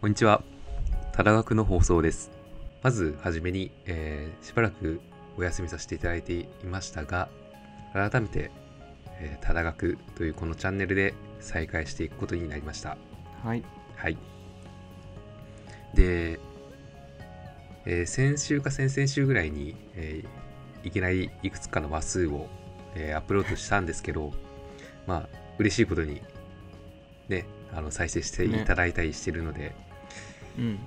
こんにちは。ただ学の放送です。まずはじめに、えーしばらくお休みさせていただいていましたが、改めて、えー、ただ学というこのチャンネルで再開していくことになりました。はい。はい。で、えー先週か先々週ぐらいに、えーいきなりいくつかの話数を、えーアップロードしたんですけど、まあ、嬉しいことに、ね、あの再生していただいたりしてるので、うん。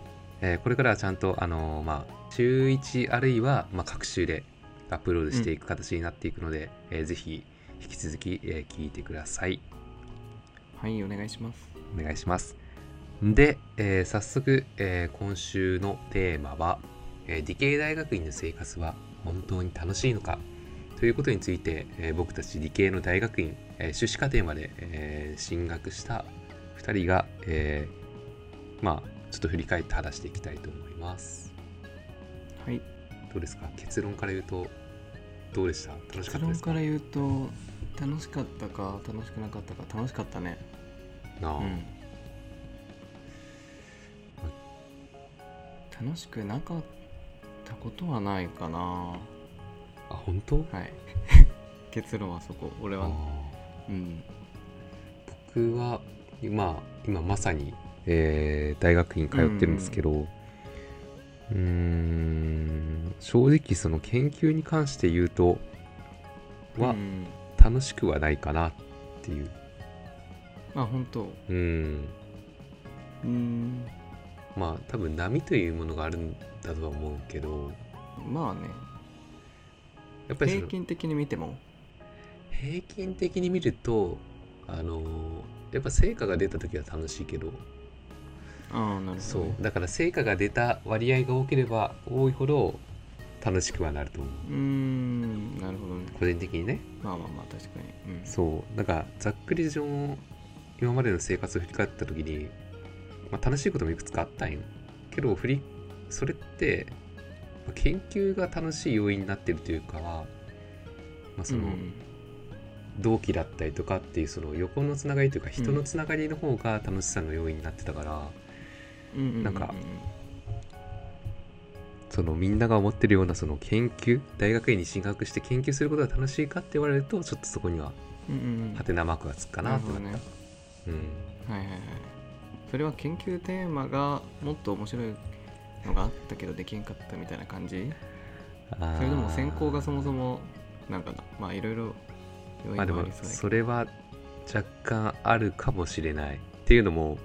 えーこれからはちゃんと、あのーまあ、週1あるいは、まあ、各週でアップロードしていく形になっていくので、えーぜひ引き続き、えー聞いてください。はい、お願いします。お願いします。で、えー早速、えー今週のテーマは、えー理系大学院の生活は本当に楽しいのか？ということについて、えー僕たち理系の大学院、えー修士課程まで、えー進学した2人が、えーまあちょっと振り返って話していきたいと思います。はい。どうですか？結論から言うとどうでした？楽しか結ったですか？論から言うと、楽しかったか、楽しくなかったか、楽しかったね。なあ、うん。楽しくなかったことはないかな。あ本当？はい。結論はそこ。俺は。うん。僕は今今まさに、えー大学院通ってるんですけどうーん正直その研究に関して言うとはうん楽しくはないかなっていう。まあ、本当。うん。うん。まあ多分波というものがあるんだとは思うけど。まあね、やっぱり平均的に見ても。平均的に見るとあのやっぱ成果が出た時は楽しいけど、ね。そうだから成果が出た割合が多ければ多いほど楽しくはなると思ううーん、なるほどね。個人的にねまあまあまあ、確かに。うん。そうなんかざっくり上今までの生活を振り返った時に、まあ、楽しいこともいくつかあったんよけど振りそれってまあ研究が楽しい要因になってるというかまあその、うん同期だったりとかっていうその横のつながりというか人のつながりの方が楽しさの要因になってたから、なんかそのみんなが思ってるようなその研究大学院に進学して研究することが楽しいかって言われるとちょっとそこにはうんうんうん。ハテナマークがつくかなってなった、なるほうん。はいはいはい。それは研究テーマがもっと面白いのがあったけどできんかったみたいな感じ？それでも専攻がそもそもなんかなまあいろいろまあでもそれは若干あるかもしれないっていうのも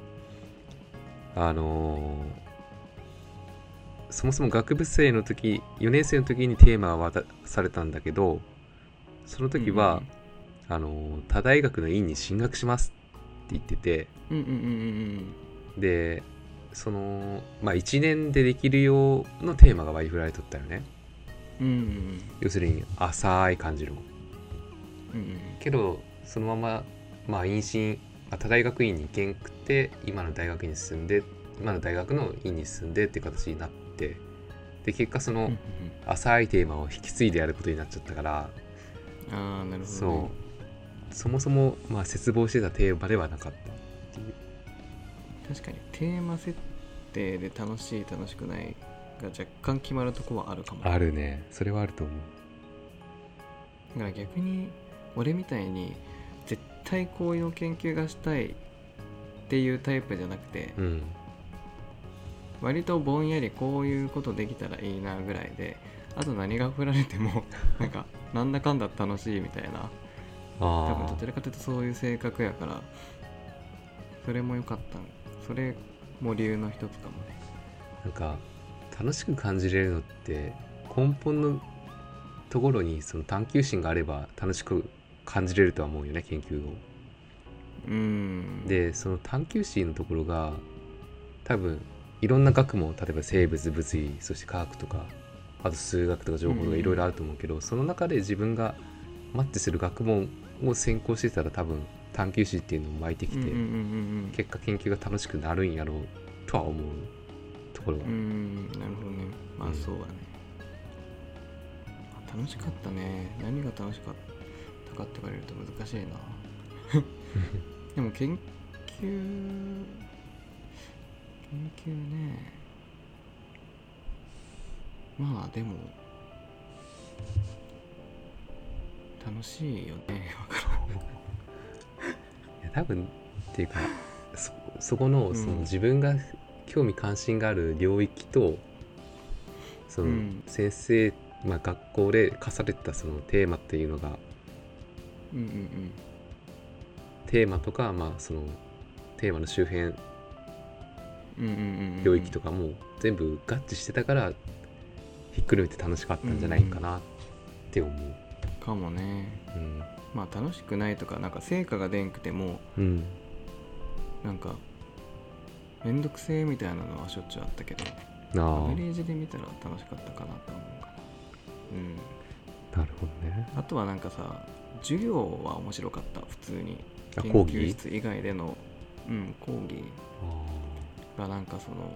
あのーそもそも学部生の時4年生の時にテーマは渡されたんだけどその時は、あのー他大学の院に進学しますって言っててうんうんうんうんでそのまあ1年でできるようのテーマが割り振られとったよね。うんうんうん。要するに浅い感じの。うんうんけどそのまままあ妊娠まあ他大学院に行けんくて今の大学に進んで今の大学の院に進んでっていう形になってで結果その浅いテーマを引き継いでやることになっちゃったから、ああなるほど、ね、そう。そもそもまあ切望してたテーマではなかったっていう。確かにテーマ設定で楽しい楽しくないが若干決まるとこはあるかも。あるね。それはあると思う。だから逆に俺みたいに絶対こういう研究がしたいっていうタイプじゃなくてうん。割とぼんやりこういうことできたらいいなぐらいであと何が振られても なんかなんだかんだ楽しいみたいな。多分あどちらかというとそういう性格やからそれも良かったそれも理由の一つかもね。あなんか楽しく感じれるのって根本のところにその探求心があれば楽しく感じれるとは思うよね研究を。うん。でその探求心のところが多分いろんな学問例えば生物物理そして科学とかあと数学とか情報とかいろいろあると思うけど、その中で自分がマッチする学問を専攻してたら多分探求心っていうのも湧いてきて、うんうんうん結果研究が楽しくなるんやろうとは思うところは、うんうんなるほどね。まうん。あそうだね、あ楽しかったね。何が楽しかった？かって言われると難しいな。でも研究研究ね。まあでも楽しいよねわからんいや多分っていうかそそこのうん。その自分が興味関心がある領域とそのうん。先生、まあ、学校で課されてたそのテーマっていうのがうんうんテーマとか、まあ、そのテーマの周辺うんうんうんうんうん領域とかも全部合致してたからひっくるめて楽しかったんじゃないかなって思う。かもね。うん。まあ楽しくないとかなんか成果が出んくてもうん。なんかめんどくせえみたいなのはしょっちゅうあったけどあアベレージで見たら楽しかったかなと思うかな。うん。あなるほどね。あとはなんかさ授業は面白かった。普通に。研究室以外での。うん講義。あがなんかその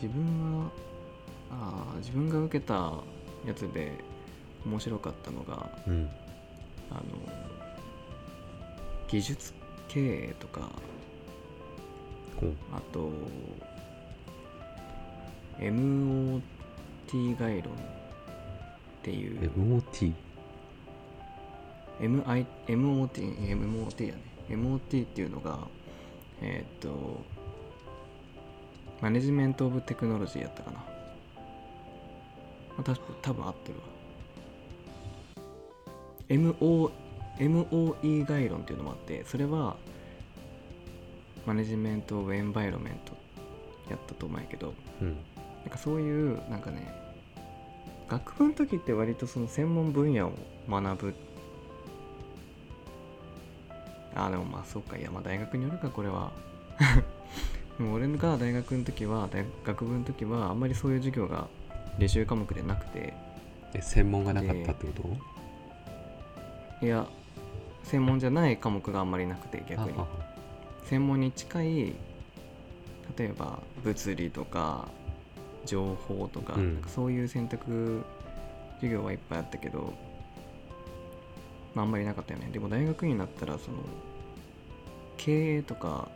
自分があー自分が受けたやつで面白かったのがーうん。あの技術経営とかあと MOT 概論っていう。MOT MI MOT, MOT やね。MOT っていうのがえーっとマネジメント・オブ・テクノロジーやったかな、まあ、た多分合ってるわ。MO MOE 概論っていうのもあってそれはマネジメント・オブ・エンバイロメントやったと思うんやけどうん。なんかそういうなんかね学部の時って割とその専門分野を学ぶあでもまあそうか。いやまあ大学によるかこれは。でも俺が大学の時は大学部の時はあんまりそういう授業が履修科目でなくて。え専門がなかったってこと？いや専門じゃない科目があんまりなくて逆に。専門に近い例えば物理とか情報とか,、うん。なんかそういう選択授業はいっぱいあったけど、まあ、あんまりなかったよね。でも大学になったらその経営とか、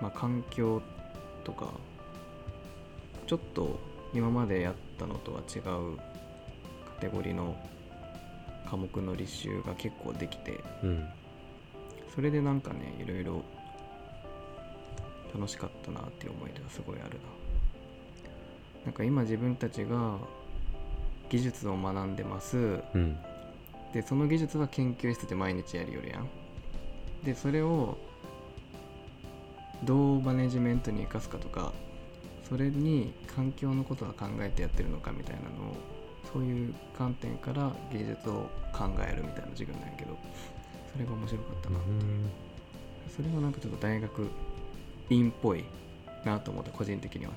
まあ、環境とかちょっと今までやったのとは違うカテゴリーの科目の履修が結構できてうん。それでなんかねいろいろ楽しかったなっていう思い出がすごいあるな。なんか今自分たちが技術を学んでます。うんでその技術は研究室で毎日やるよりやん。でそれをどうマネジメントに生かすかとかそれに環境のことは考えてやってるのかみたいなのをそういう観点から技術を考えるみたいな授業なんやけどそれが面白かったなそれはなんかちょっと大学院っぽいなと思った個人的にはね。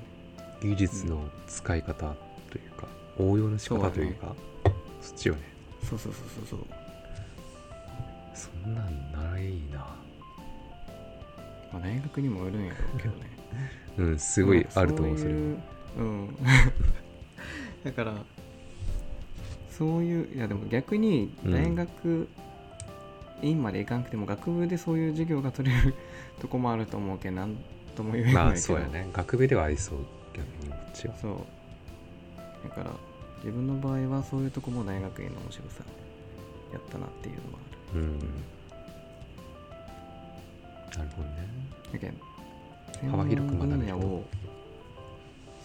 技術の使い方というか、応用の仕方というかそっちよねそうそうそうそうそう。そんなんないな。まあ大学にもよるんやろうけどね。うんすごいあると思うそれういううん。だからそういう いやでも逆にうん。大学院まで行かなくても学部でそういう授業が取れるとこもあると思うけどなんとも言えないけど。まあそうやね。学部ではありそう逆にこっちは。そう。だから自分の場合はそういうとこも大学院の面白さやったなっていうのもあるうん。なるほどねだけど。幅広く学べる専門分野を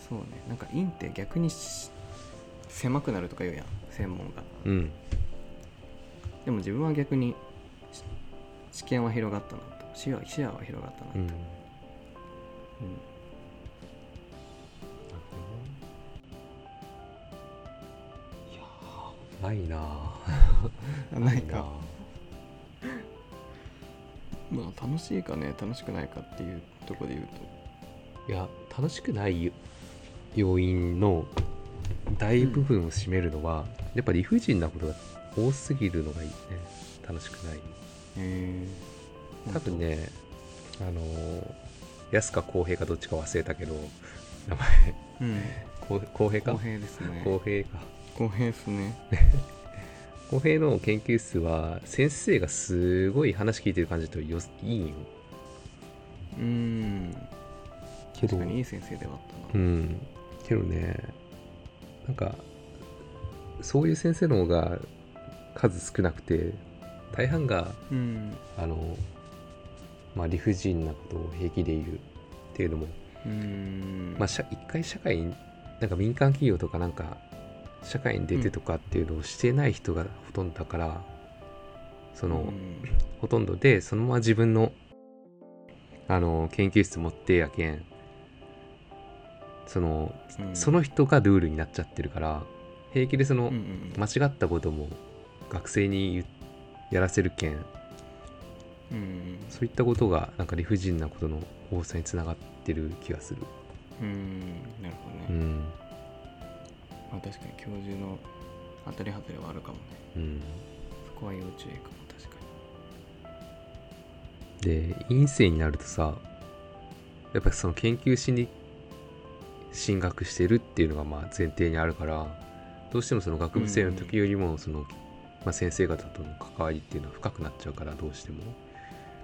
そうね。なんか院って逆に狭くなるとか言うやん。専門が。うん。でも自分は逆に知見は広がったなと。視野視野は広がったなと、うんうん。ないな。ぁ ないか まあ楽しいかね楽しくないかっていうところで言うと。いや楽しくない要因の大部分を占めるのは、やっぱ理不尽なことが多すぎるのがいいね。楽しくない。へえ多分ねあの安か公平かどっちか忘れたけど名前。うん。公公平か？公平ですね。公平か公平ですね。公平の研究室は先生がすごい話聞いてる感じとよいいんよ。うん。けど確かにいい先生ではあったな。うん。けどねなんかそういう先生の方が数少なくて大半がうん。あのまあ理不尽なことを平気で言うっていうのもうん。まあ、社一回社会になんか民間企業とかなんか社会に出てとかっていうのをしてない人がほとんどだから、その、うん。ほとんどでそのまま自分のあの研究室持ってやけんそのうん。その人がルールになっちゃってるから平気でその、うんうん間違ったことも学生に言やらせるけんうん。そういったことがなんか理不尽なことの多さにつながってる気がする。うん。なるほどね、うんまあ確かに教授の当たり外れはあるかもね。うん。そこは要注意かも確かで院生になるとさやっぱその研究しに進学してるっていうのがまあ前提にあるからどうしてもその学部生の時よりもその、まあ、先生方との関わりっていうのは深くなっちゃうからどうしても。に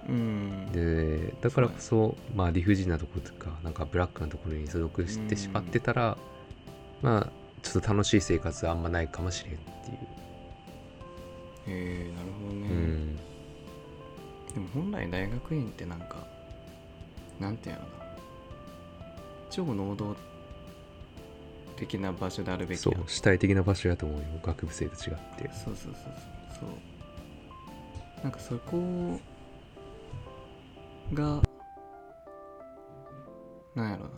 うん。でだからこそまあ理不尽なところとかなんかブラックなところに所属してしまってたらまあちょっと楽しい生活はあんまないかもしれんっていう、へえなるほどね、うん。でも本来大学院ってなんかなんていうのかな。超能動的な場所であるべきそう主体的な場所やと思うよ。学部生と違って。そうそうそうそう。そう。なんかそこがなんやろな。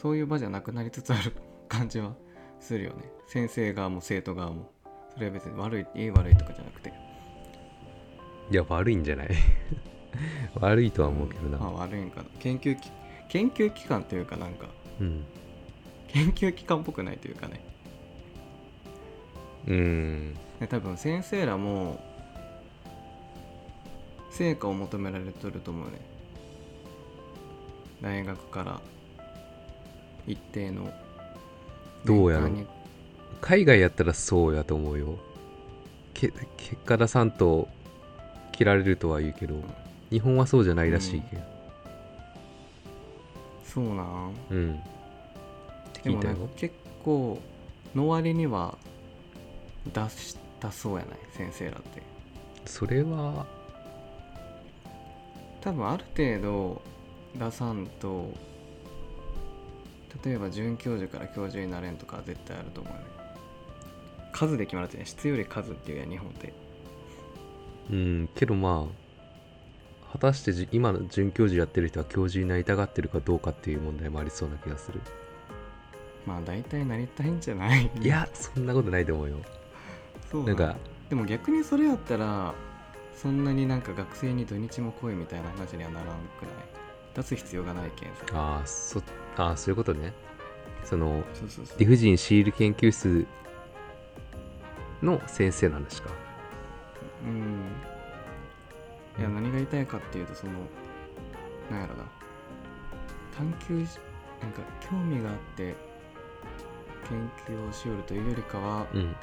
そういう場じゃなくなりつつある感じはするよね。先生側も生徒側も。それは別に悪いいい悪いとかじゃなくて。いや悪いんじゃない？悪いとは思うけどな、まあ悪いんかな。研究き研究機関というかなんか。うん。研究機関っぽくないというかね。うん。で多分先生らも成果を求められとると思うね。大学から一定のどうやろ海外やったらそうやと思うよ。け結果出さんと切られるとは言うけど日本はそうじゃないらしいけどそうなん。うん、でもなんか結構の割には出したそうやない先生らって。それは。多分ある程度出さんと例えば准教授から教授になれんとかは絶対あると思うね数で決まるってね質より数っていうやん日本って。うんけどまあ果たしてじ今の准教授やってる人は教授になりたがってるかどうかっていう問題もありそうな気がする。まあ大体なりたいんじゃない？いやそんなことないと思うよ。そうなんかでも逆にそれやったらそんなになんか学生に土日も来いみたいな話にはならんくない？出す必要がないけん。さああそあーそういうことね。その理不尽シール研究室の先生の話か。うん。いや何が言いたいかっていうとそのなんやろな。探求しなんか興味があって研究をしよるというよりかはうん。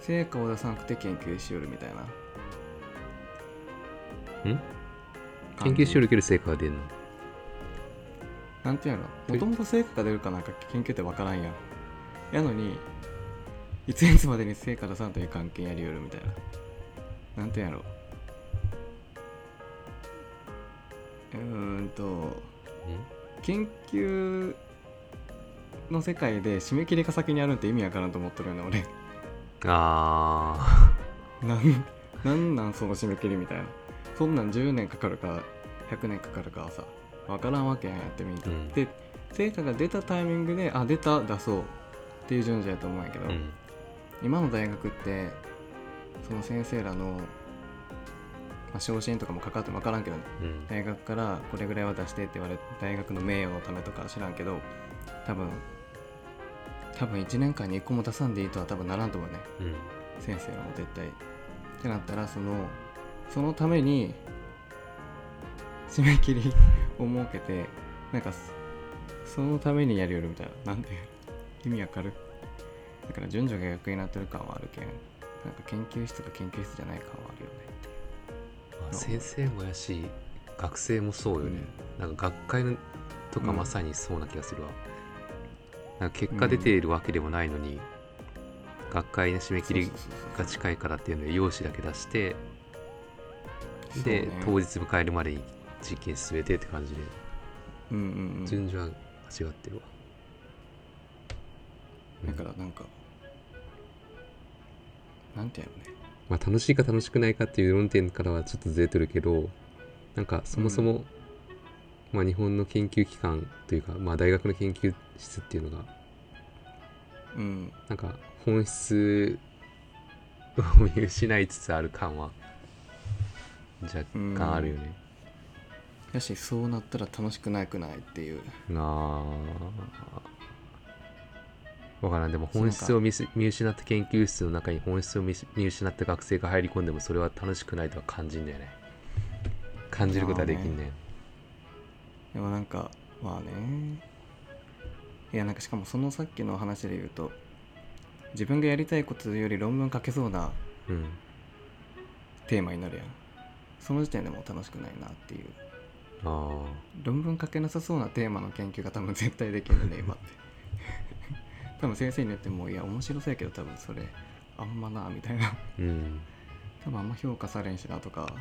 成果を出さなくて研究しよるみたいな研究しよるけど成果が出るの？なんていうの？もともと成果が出るかなんか研究って分からんやん。やのにいついつまでに成果出さんという関係やりよるみたいな。なんていうんやろ？うーんと研究の世界で締め切りが先にあるんって意味わからんと思っとるよね俺。あなん なんなんその締め切りみたいなそんなん10年かかるか100年かかるかはさ分からんわけやんやってみんと、うん。で成果が出たタイミングであ出た出そう。っていう順序やと思うんやけど、あうん。今の大学ってその先生らの、まあ、昇進とかもかかっても分からんけどねうん。大学からこれぐらいは出してって言われて大学の名誉のためとかは知らんけど多分多分1年間に1個も出さんでいいとは多分ならんと思うね。うん。先生らも絶対。ってなったらそのそのために締め切り を設けてなんかそそのためにやりよるみたいな。なんて意味わかる？だから順序が逆になってる感はあるけんなんか研究室が研究室じゃない感はあるよね。まあ先生もやし学生もそうよね、なんか学会のとかうん。まさにそうな気がするわ、なんか結果出ているわけでもないのに、学会の締め切りが近いからっていうので用紙だけ出してで、ね。当日迎えるまでに実験進めてって感じで。うんうんうん。順序は間違ってるわ、だからなんかなんていうのね。まあ、楽しいか楽しくないかっていう論点からはちょっとずれてるけどなんかそもそも、まあ、日本の研究機関というか、まあ、大学の研究室っていうのがうん。なんか本質 を見失いつつある感は若干あるよね。やしそうなったら楽しくないくないっていう。なあわからん。でも本質を見す見失った研究室の中に本質を見失った学生が入り込んでもそれは楽しくないとは感じんだよね。感じることはできんねでもなんかまあね。いやなんかしかもそのさっきの話で言うと自分がやりたいことより論文書けそうなうん。テーマになるやんその時点でもう楽しくないなっていう。あ論文書けなさそうなテーマの研究が多分絶対できるね今って。多分先生に言ってもいや面白そうやけど多分それあんまなみたいな。あうん。多分あんま評価されんしなとか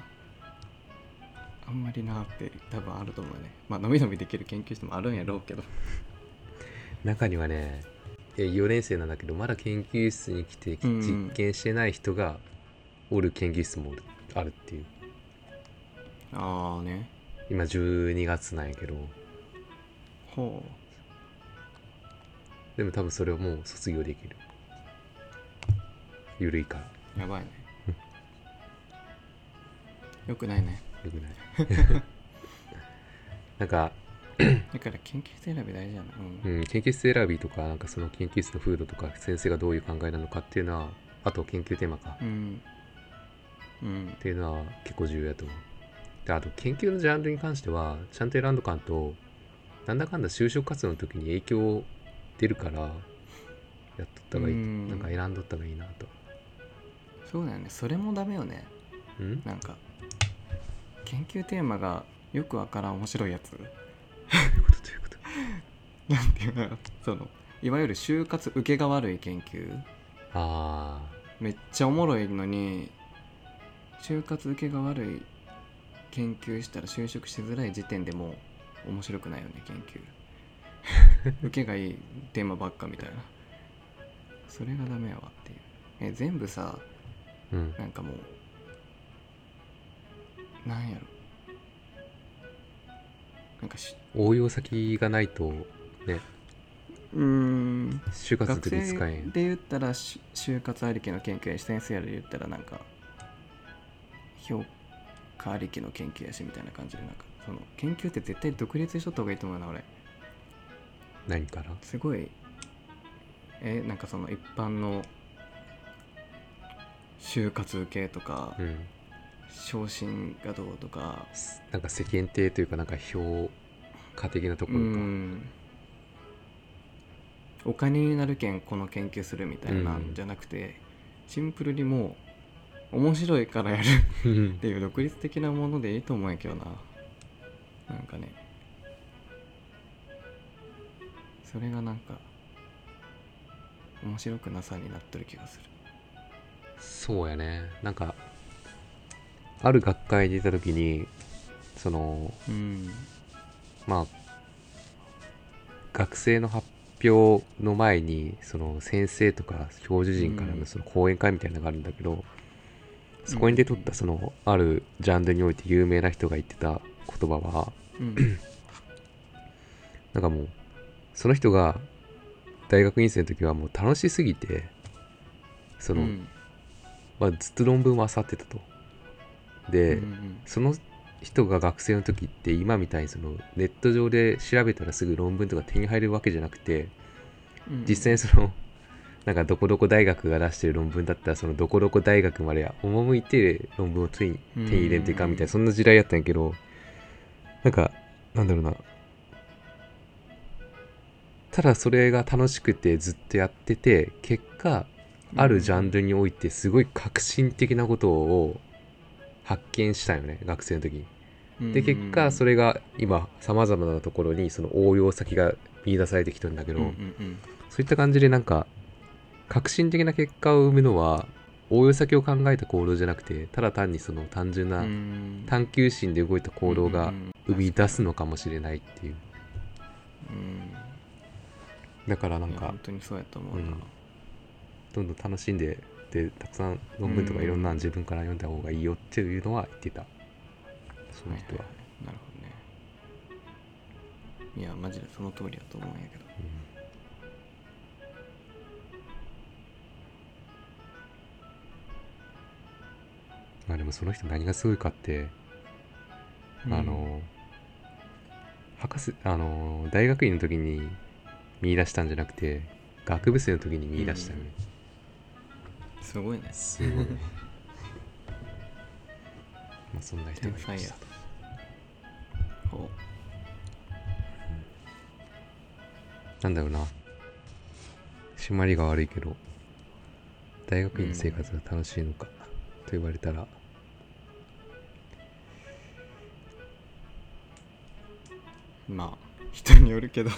あんまりなって多分あると思うね。まあ伸び伸びできる研究室もあるんやろうけど。中にはね4年生なんだけどまだ研究室に来てうん。実験してない人がおる研究室もあるっていうああね。今12月なんやけど。ほでも多分それはもう卒業できる。ゆるいから。うやばいね。よくないね。よくない。なんか、だから研究室選び大事やなううんん、研究室選びとかなんかその研究室の風土とか先生がどういう考えなのかっていうのはあと研究テーマか。うん。うん。っていうのは結構重要だと思うであと研究のジャンルに関してはちゃんと選んどかんとなんだかんだ就職活動の時に影響出るからやっとった方がいいうん。なんか選んどった方がいいなと。そうだよね。それもダメよね。うん？なんか研究テーマがよくわからん面白いやつ。どういうこと？どういうこと？なんていうの？そのいわゆる就活受けが悪い研究。あめっちゃおもろいのに就活受けが悪い研究したら就職しづらい時点でもう面白くないよね研究。受けがいいテーマばっかみたいな。それがダメやわっていう。え全部さあうん。なんかもうなんやろ。なんかし応用先がないとね。うーん。就活の学生時に使えん。で言ったらし就活ありきの研究やし先生で言ったらなんか評価ありきの研究やしみたいな感じでなんかその研究って絶対独立しとった方がいいと思うな俺。何から？すごい。えなんかその一般の就活受けとかうん。昇進がどうとか。なんか世間体というかなんか評価的なとこうろか。ん。お金になるけんこの研究するみたいなうんんじゃなくて、シンプルにもう面白いからやる。うん。っていう独立的なものでいいと思うんやけどな。なんかね。それがなんか面白くなさになってる気がする。そうやね。なんかある学会にいた時にそのうん。まあ学生の発表の前にその先生とか教授陣からうん。のその講演会みたいなのがあるんだけど、そこに出とったそのあるジャンルにおいて有名な人が言ってた言葉はうん。なんかもうその人が大学院生の時はもう楽しすぎてその、うん。まあ、ずっと論文を漁ってたと。で、うんその人が学生の時って今みたいにそのネット上で調べたらすぐ論文とか手に入るわけじゃなくてうん。実際にそのなんかどこどこ大学が出してる論文だったらそのどこどこ大学まで赴いて論文を手に手に入れんといかんみたいなそんな時代やったんやけどなんかなんだろうな。ただそれが楽しくてずっとやってて結果あるジャンルにおいてすごい革新的なことを発見したよね学生の時。にで結果それが今さまざまなところにその応用先が見出されてきてるんだけど、そういった感じでなんか革新的な結果を生むのは応用先を考えた行動じゃなくてただ単にその単純なうん。探求心で動いた行動が生み出すのかもしれないっていう。うん。だからなんか本当にそうやと思うな、うん。どんどん楽しんででたくさん論文とかいろんなの自分から読んだ方がいいよっていうのは言ってた。その人は、なるほどね。いやマジでその通りだと思うんやけどまあでもその人何がすごいかって、あの博士あの大学院の時に見出したんじゃなくて学部生の時に見出したよね、すごいね。すごい。まあそんな人がいましたと。ほなんだろうな。締まりが悪いけど大学院の生活が楽しいのか、と言われたらまあ人によるけど。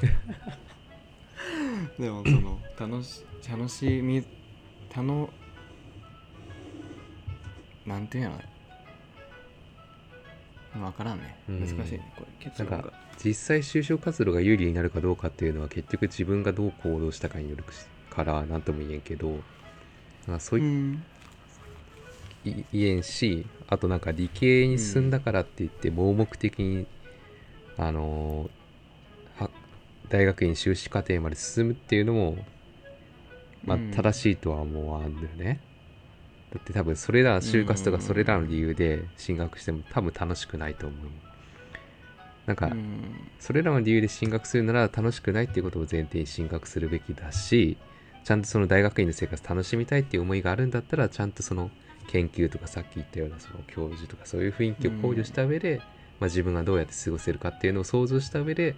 でもその楽し楽しみたのなんていうんやろ分からんね。うん。難しいね。これ結論が。なんか実際就職活動が有利になるかどうかっていうのは結局自分がどう行動したかによるから何とも言えんけど。なんかそうい,、ん。い言えんしあとなんか理系に進んだからって言って盲目的に、あの大学院修士課程まで進むっていうのもまあうん。正しいとは思わんだよね、だって多分それら就活とかそれらの理由で進学しても多分楽しくないと思う。なんか、うん。それらの理由で進学するなら楽しくないっていうことを前提に進学するべきだしちゃんとその大学院の生活楽しみたいっていう思いがあるんだったらちゃんとその研究とかさっき言ったようなその教授とかそういう雰囲気を考慮した上で、まあ、自分がどうやって過ごせるかっていうのを想像した上で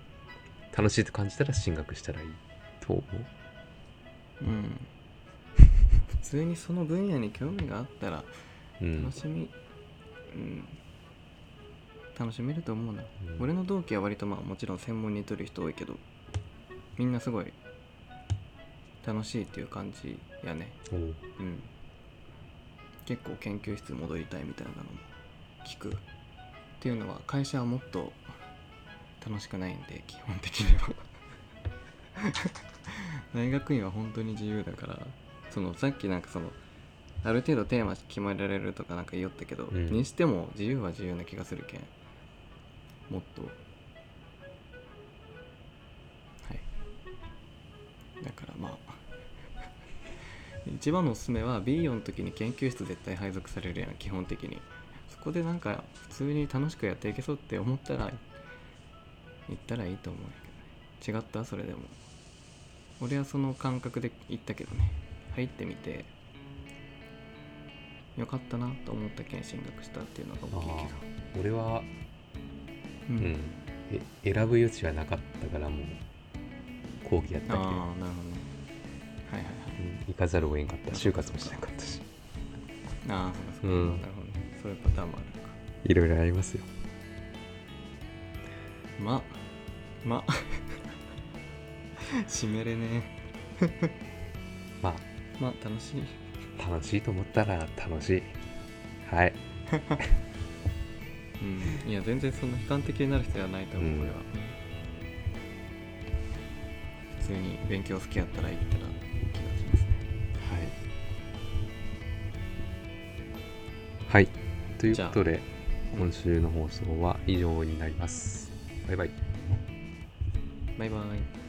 楽しいと感じたら進学したらいい。と思う。うん。普通にその分野に興味があったらうん。楽しみ、うん、楽しめると思うな、うん。俺の同期は割とまあもちろん専門に取る人多いけどみんなすごい楽しいっていう感じやね。おう。うん。結構研究室戻りたいみたいなのも聞くっていうのは会社はもっと楽しくないんで基本的には。大学院は本当に自由だからそのさっきなんかそのある程度テーマ決められるとかなんか言おったけど、うん。にしても自由は自由な気がするけんもっと。はい。だからまあ 一番のおすすめは B4 の時に研究室絶対配属されるやん基本的に。そこでなんか普通に楽しくやっていけそうって思ったら行ったらいいと思うんやけどね。違ったそれでも。俺はその感覚で行ったけどね。入ってみてよかったなと思ったけん進学したっていうのが大きいけど。俺は、ううん。え選ぶ余地はなかったからもう講義やったけどああなるほどね。はいはいはい。うん。行かざるを得んかった。就活もしなかったし。ああそうかそうか、うん。なるほどねそういうパターンもあるのか。いろいろありますよ。まま。締めれねまあ。まあ楽しい。楽しいと思ったら楽しい。はい。うん。いや全然そんな悲観的になる必要はないと思う、うん。これは。普通に勉強好きやったら行ったらいい気がしますね。はい。はいということで今週の放送は以上になります。バイバイ。バイバイ